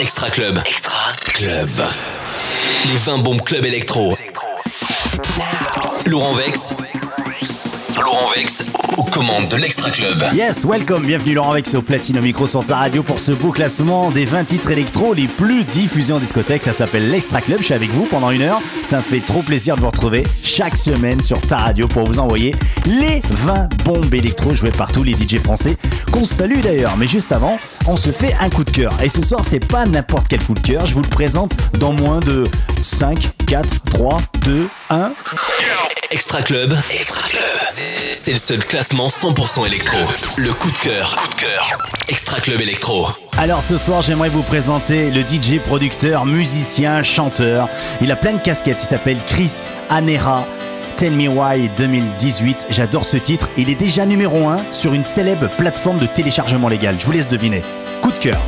Extra Club. Extra Club. Les 20 bombes club électro. Laurent Vex. Laurent Vex aux commandes de l'Extra Club. Yes, welcome, bienvenue Laurent Vex au Platino Micro sur ta radio pour ce beau classement des 20 titres électro les plus diffusés en discothèque. Ça s'appelle l'Extra Club, je suis avec vous pendant une heure. Ça me fait trop plaisir de vous retrouver chaque semaine sur ta radio pour vous envoyer les 20 bombes électro jouées par tous les DJ français qu'on salue d'ailleurs. Mais juste avant, on se fait un coup de cœur. Et ce soir, c'est pas n'importe quel coup de cœur, je vous le présente dans moins de 5, 4, 3, 2, 1. Extra Club. Extra Club. C'est le seul classement 100% électro. Le coup de cœur. Coup de cœur. Extra Club électro. Alors ce soir, j'aimerais vous présenter le DJ, producteur, musicien, chanteur. Il a plein de casquettes. Il s'appelle Chris Anera. Tell Me Why 2018. J'adore ce titre. Il est déjà numéro 1 sur une célèbre plateforme de téléchargement légal. Je vous laisse deviner. Coup de cœur.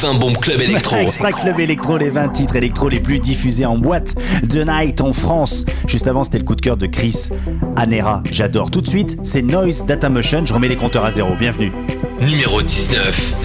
20 bombes club électro. Extra Club électro, les 20 titres électro les plus diffusés en boîte de night en France. Juste avant, c'était le coup de cœur de Chris Anera. J'adore. Tout de suite, c'est Noise Data Motion. Je remets les compteurs à zéro. Bienvenue. Numéro 19.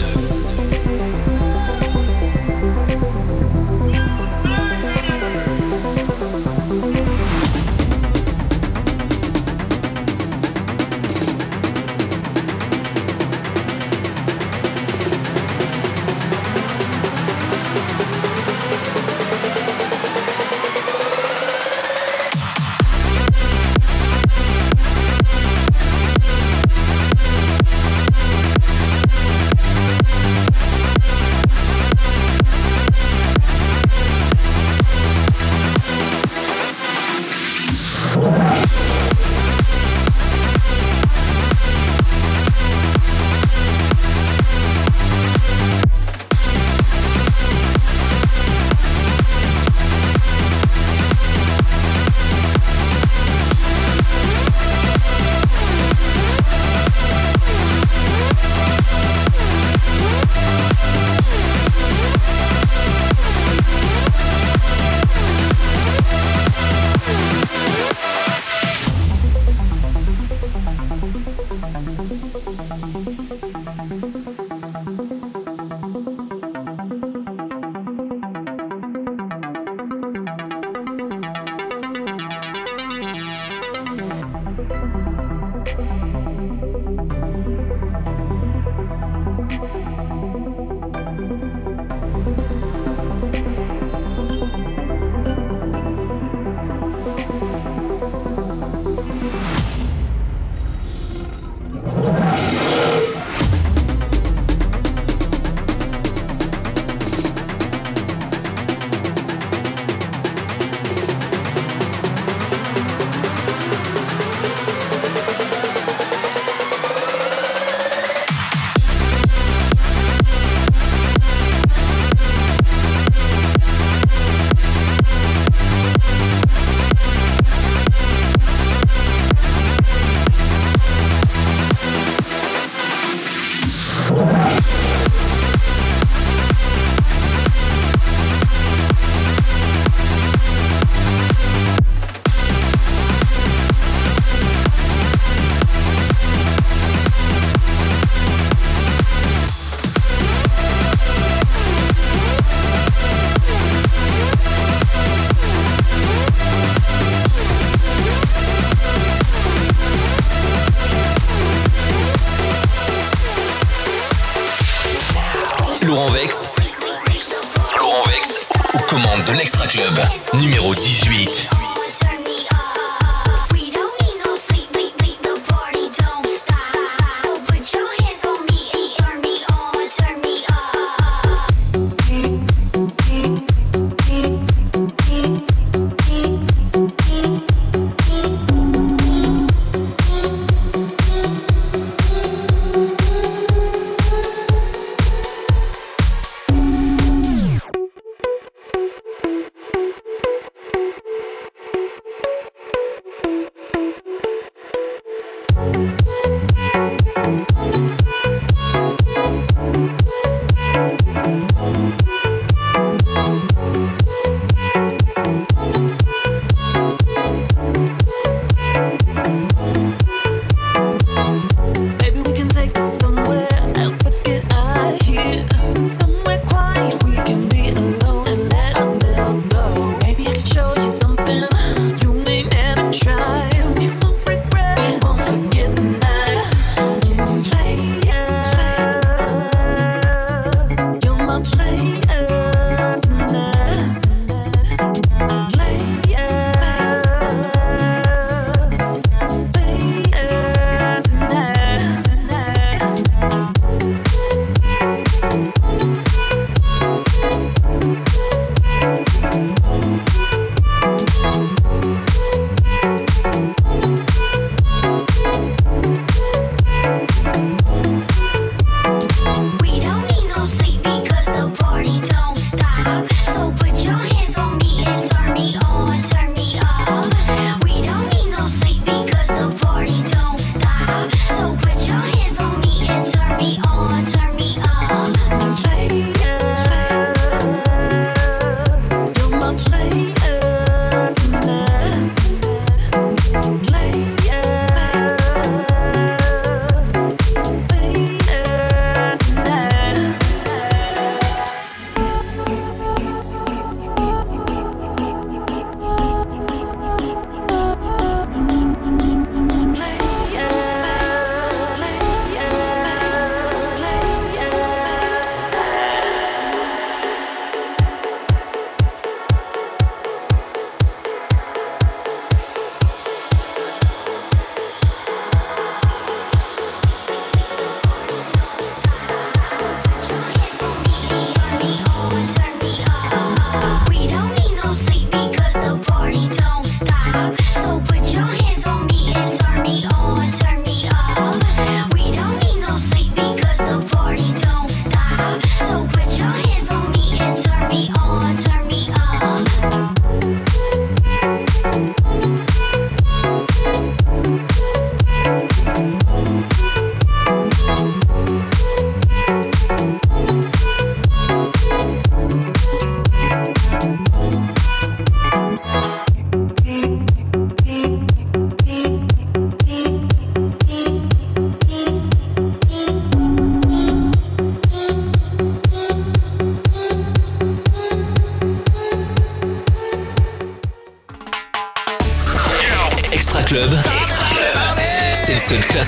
numéro 10.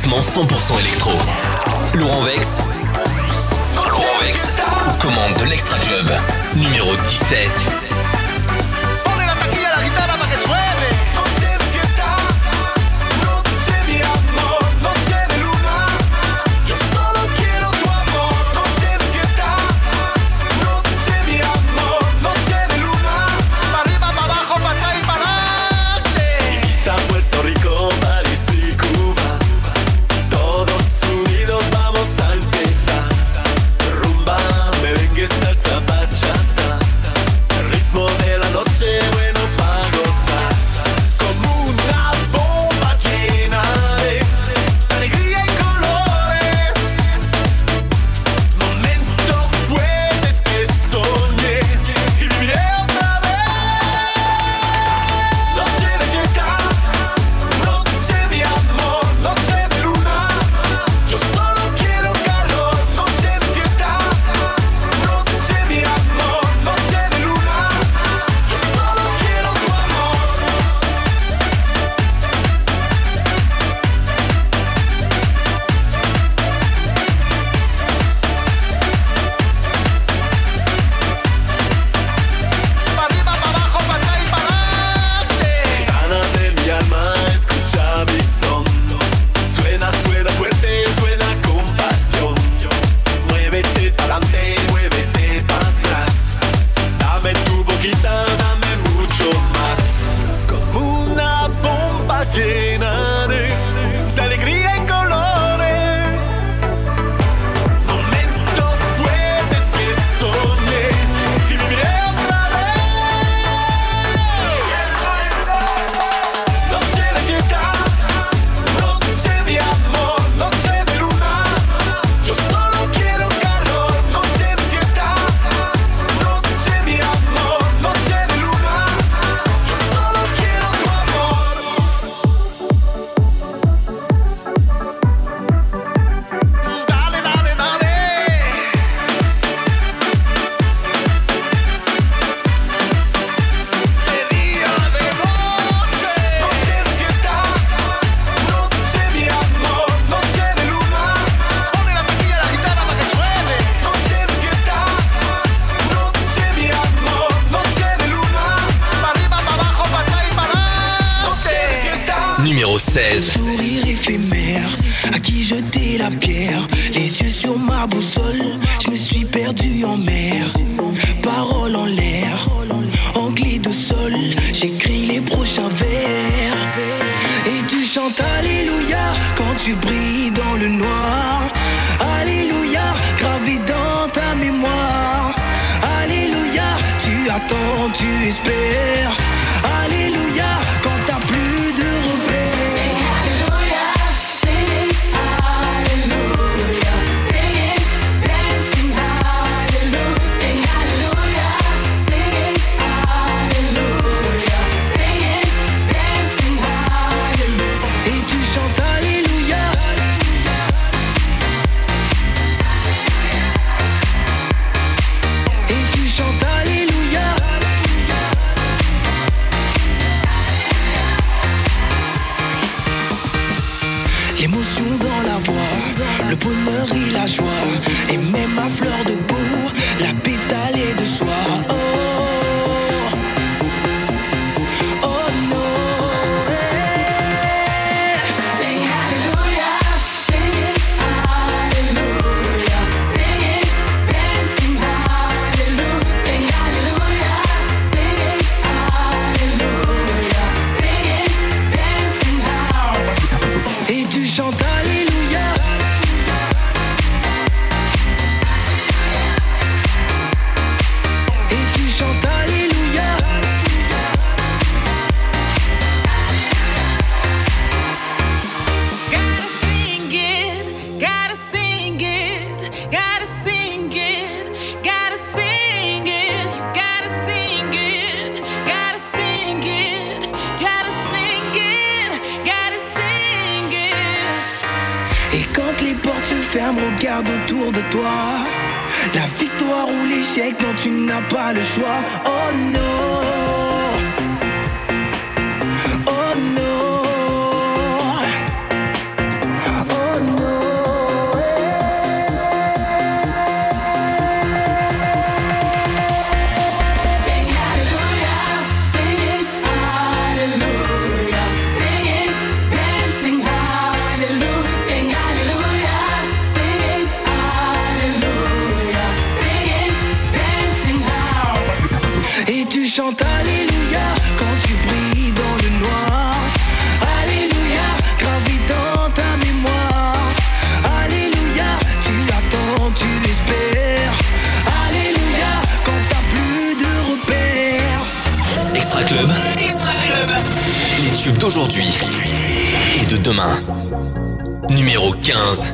Classement 100% électro. Laurent Vex, Laurent Vex, commande de l'Extra Club, numéro 17. chante Alléluia quand tu brilles dans le noir. Alléluia, gravé dans ta mémoire. Alléluia, tu attends, tu espères. Alléluia, quand t'as plus de repères. Extra Club, Extra Club. Les tubes d'aujourd'hui et de demain. Numéro 15.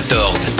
14.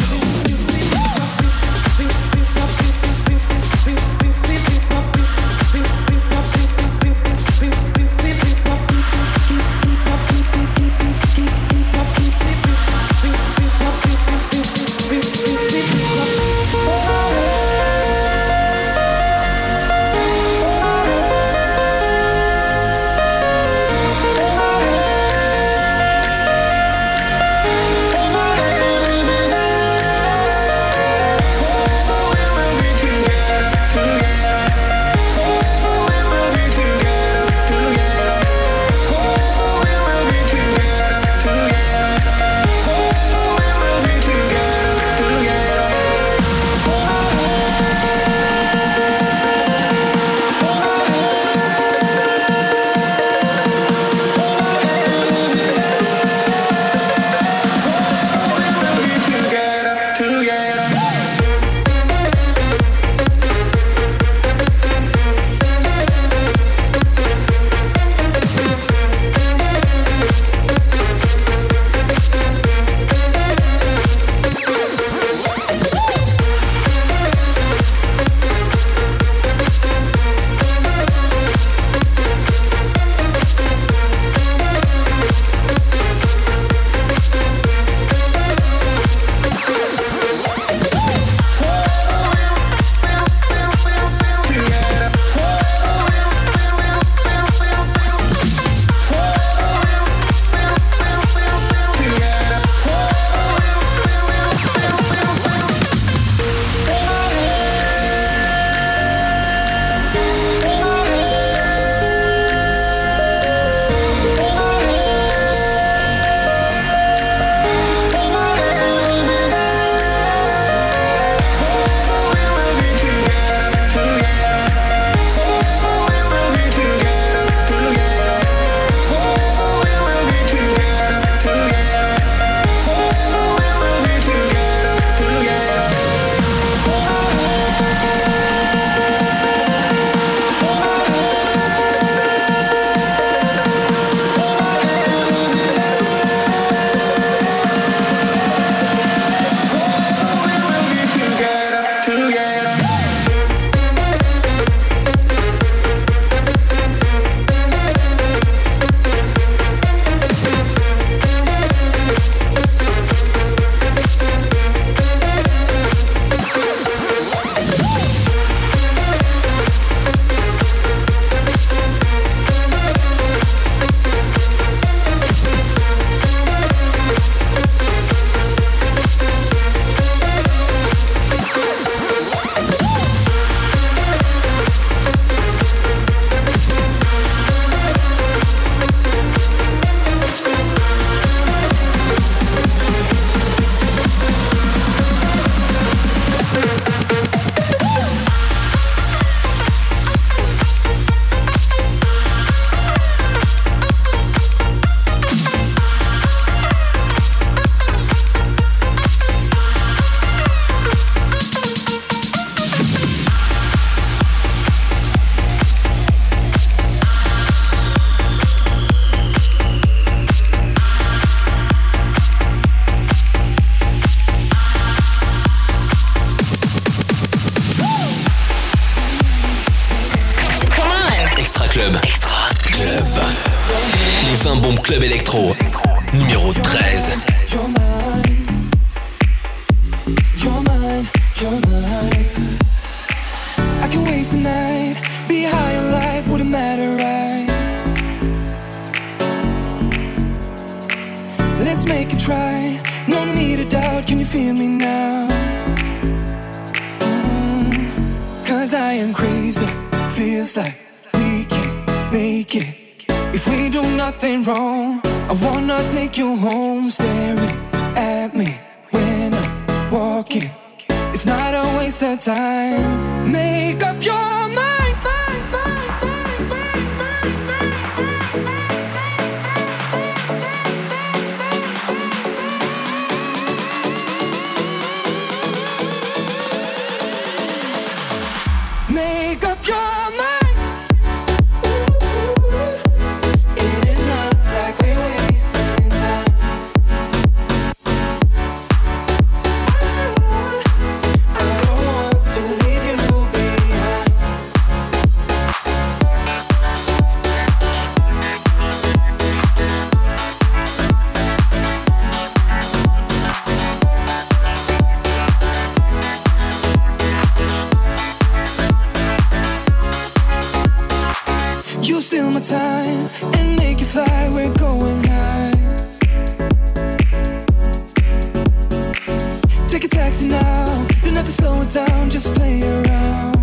Take a taxi now. You don't to slow it down, just play around.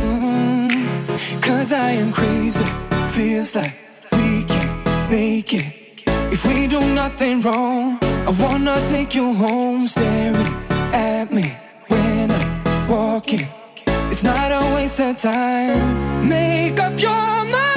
Mm-hmm. Cause I am crazy. Feels like we can make it. If we do nothing wrong, I wanna take you home. Staring at me when I'm walking. It's not a waste of time. Make up your mind.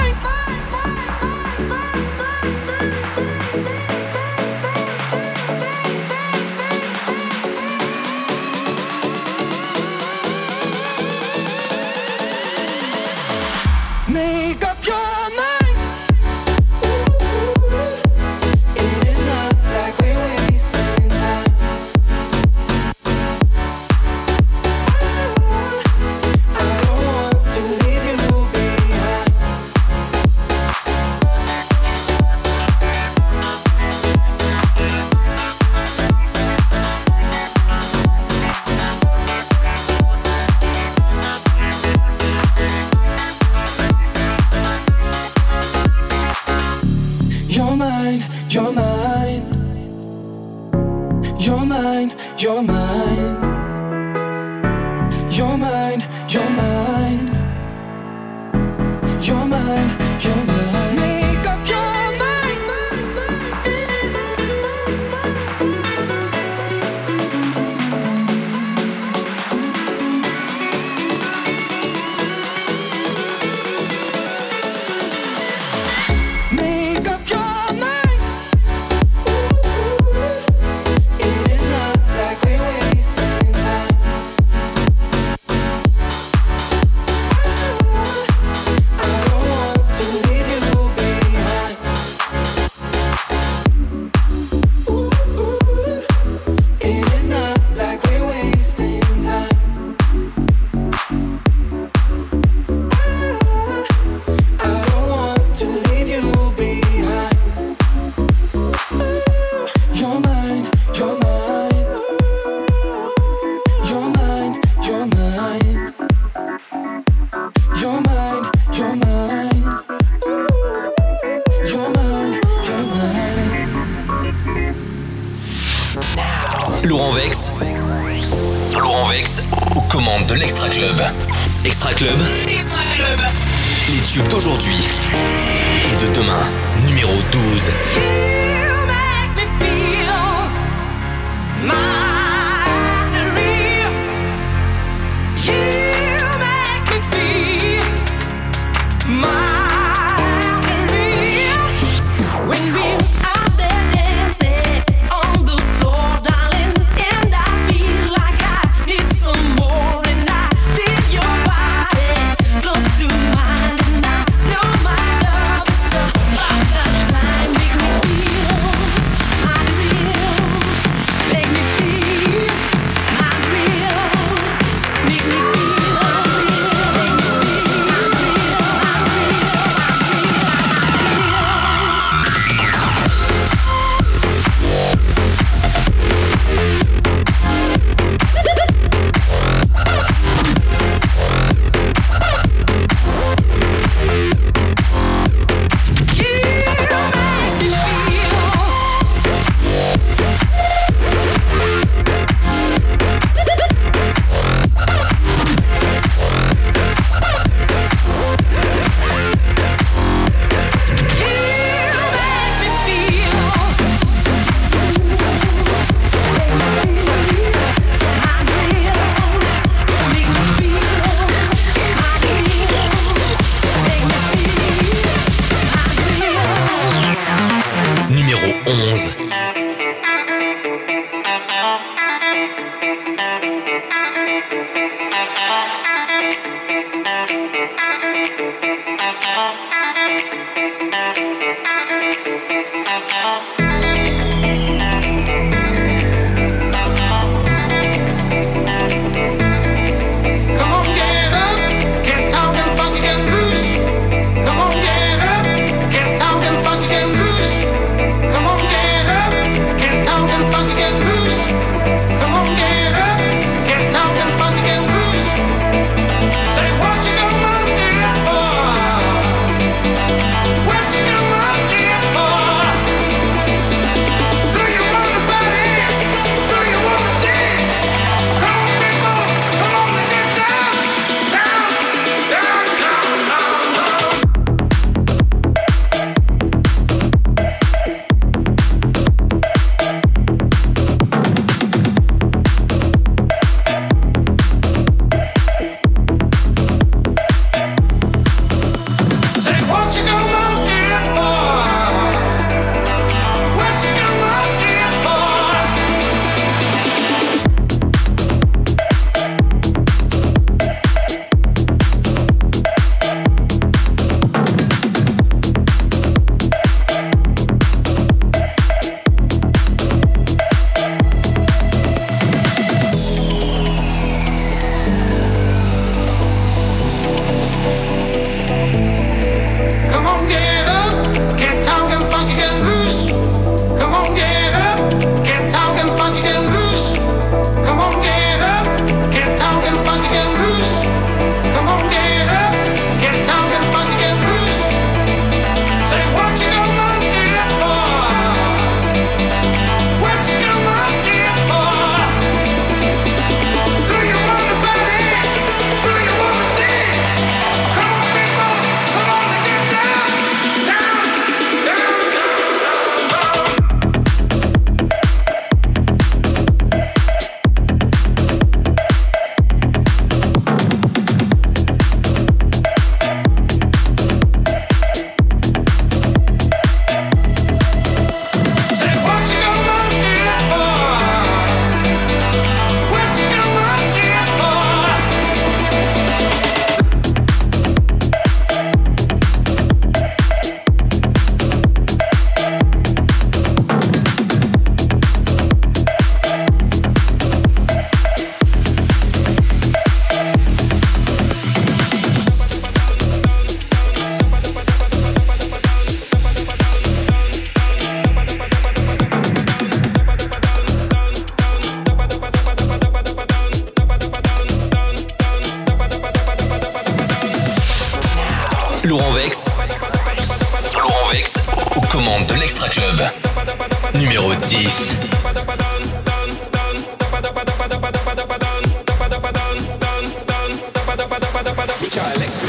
Electric.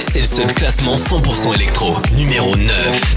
C'est le seul classement 100% électro, numéro 9.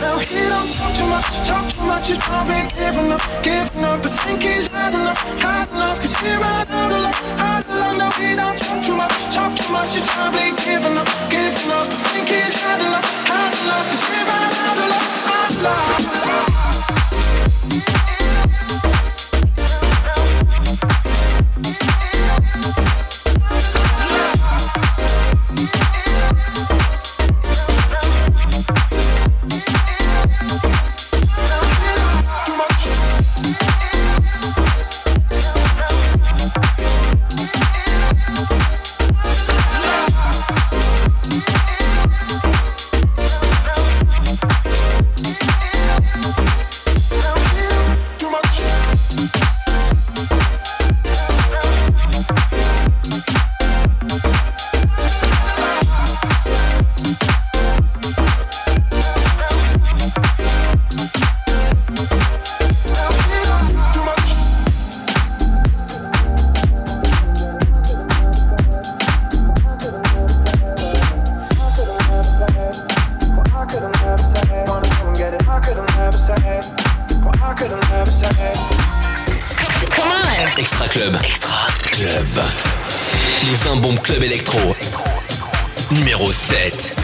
Now he don't talk too much, talk too much, he's probably giving up, giving up. But think he's had enough, had enough, cause he ran out of luck, out of luck. Now he don't talk too much, talk too much, he's probably giving up, giving up. But think he's had enough, had enough, cause he ran out of luck, out of luck. les Zimbombes Club Electro. Numéro 7.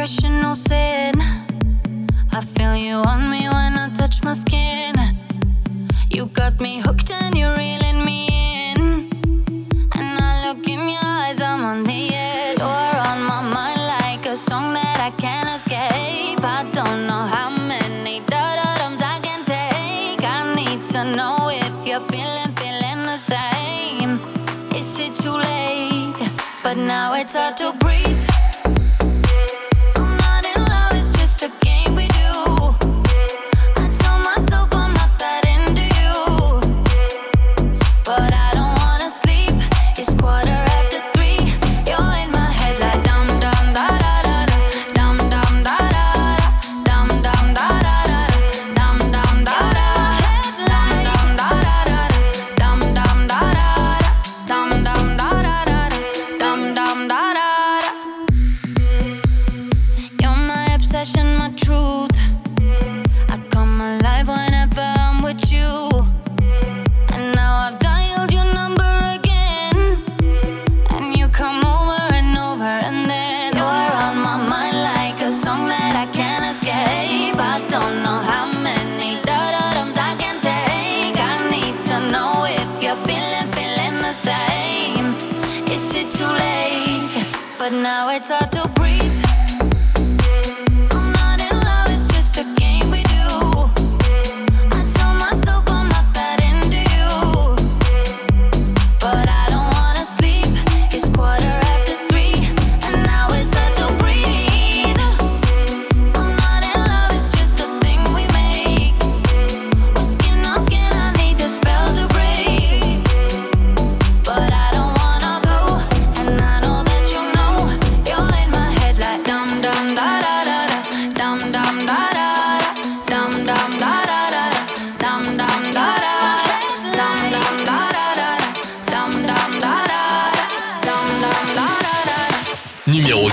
discretional sin. I feel you on me when I touch my skin. You got me hooked and you're reeling me in. And I look in your eyes, I'm on the edge. You're on my mind like a song that I can't escape. I don't know how many dotums I can take. I need to know if you're feeling, feeling the same. Is it too late? But now it's hard to breathe.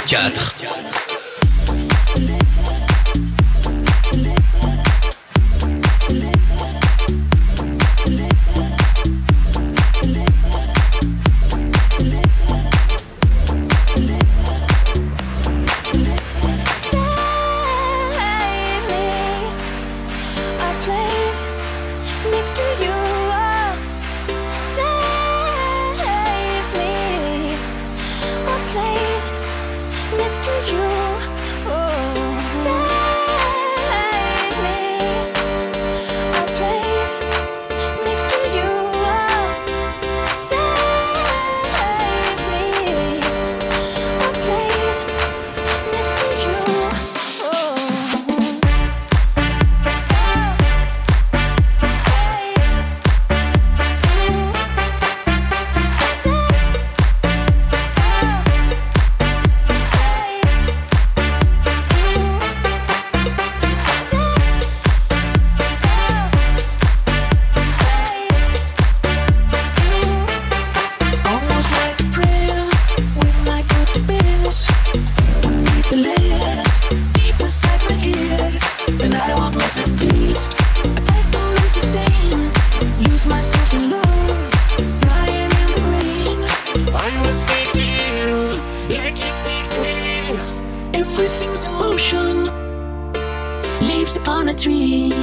4. Everything's in motion. Leaves upon a tree.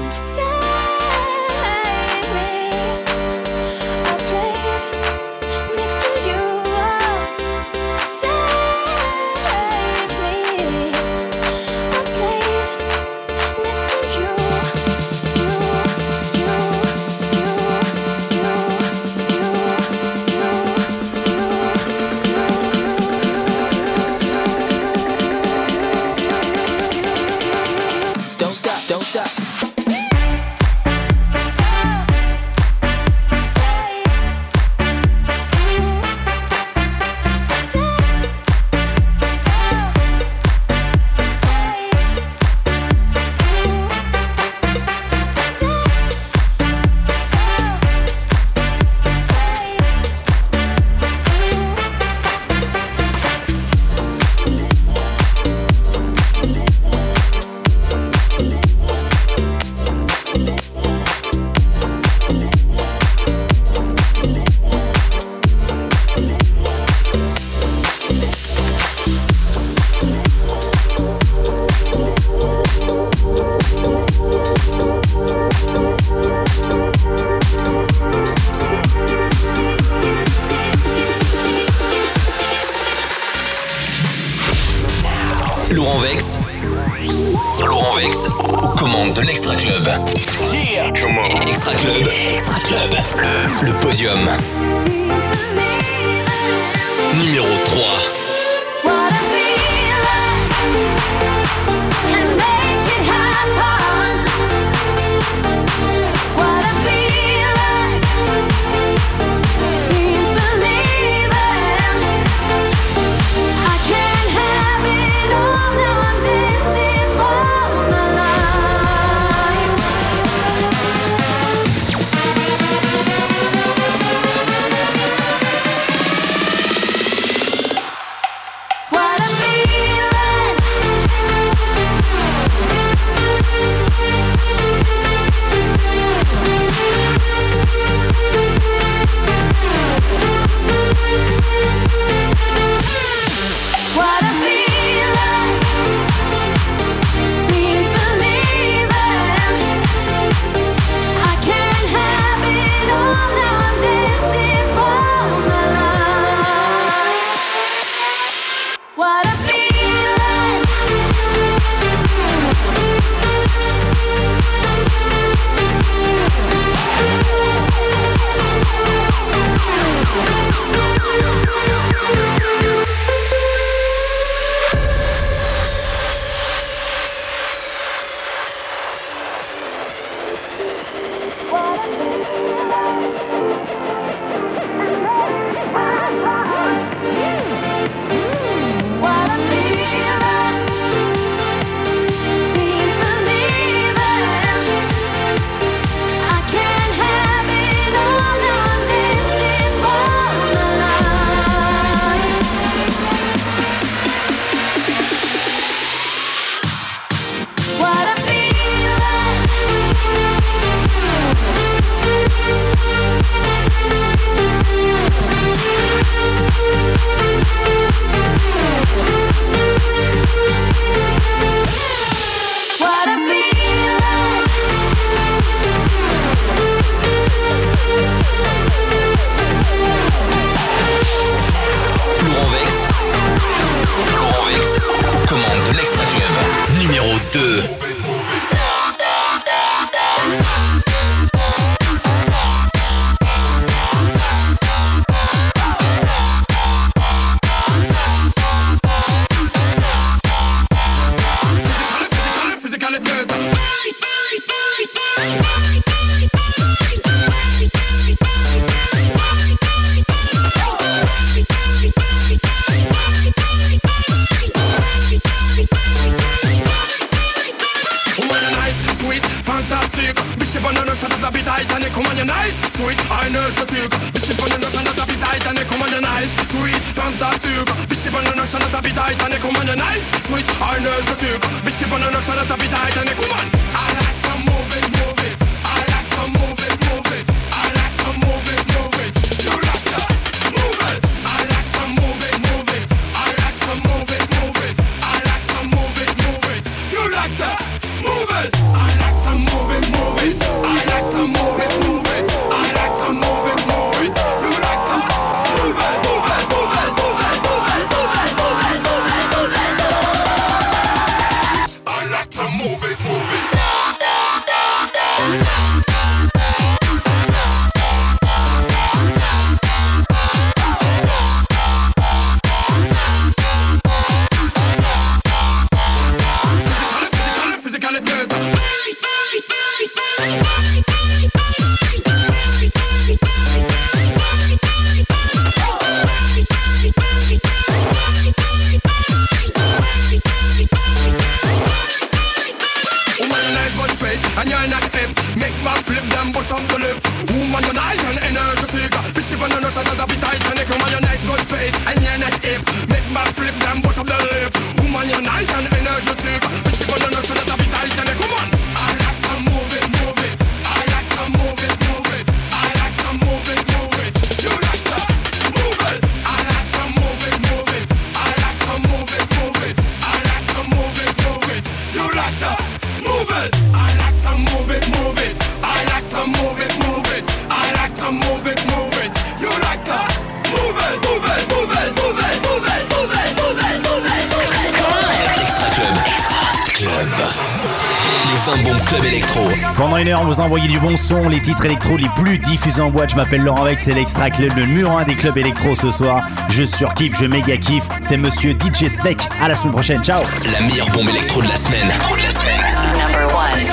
A envoyé du bon son, les titres électro les plus diffusés en boîte. Je m'appelle Laurent Vex, c'est l'Extra Club, le numéro 1 des clubs électro ce soir. Je surkiffe, je méga kiffe. C'est monsieur DJ Snake. À la semaine prochaine, ciao La meilleure bombe électro de la semaine. de la semaine.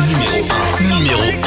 Numéro 1. Numéro 1.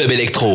Club. Extra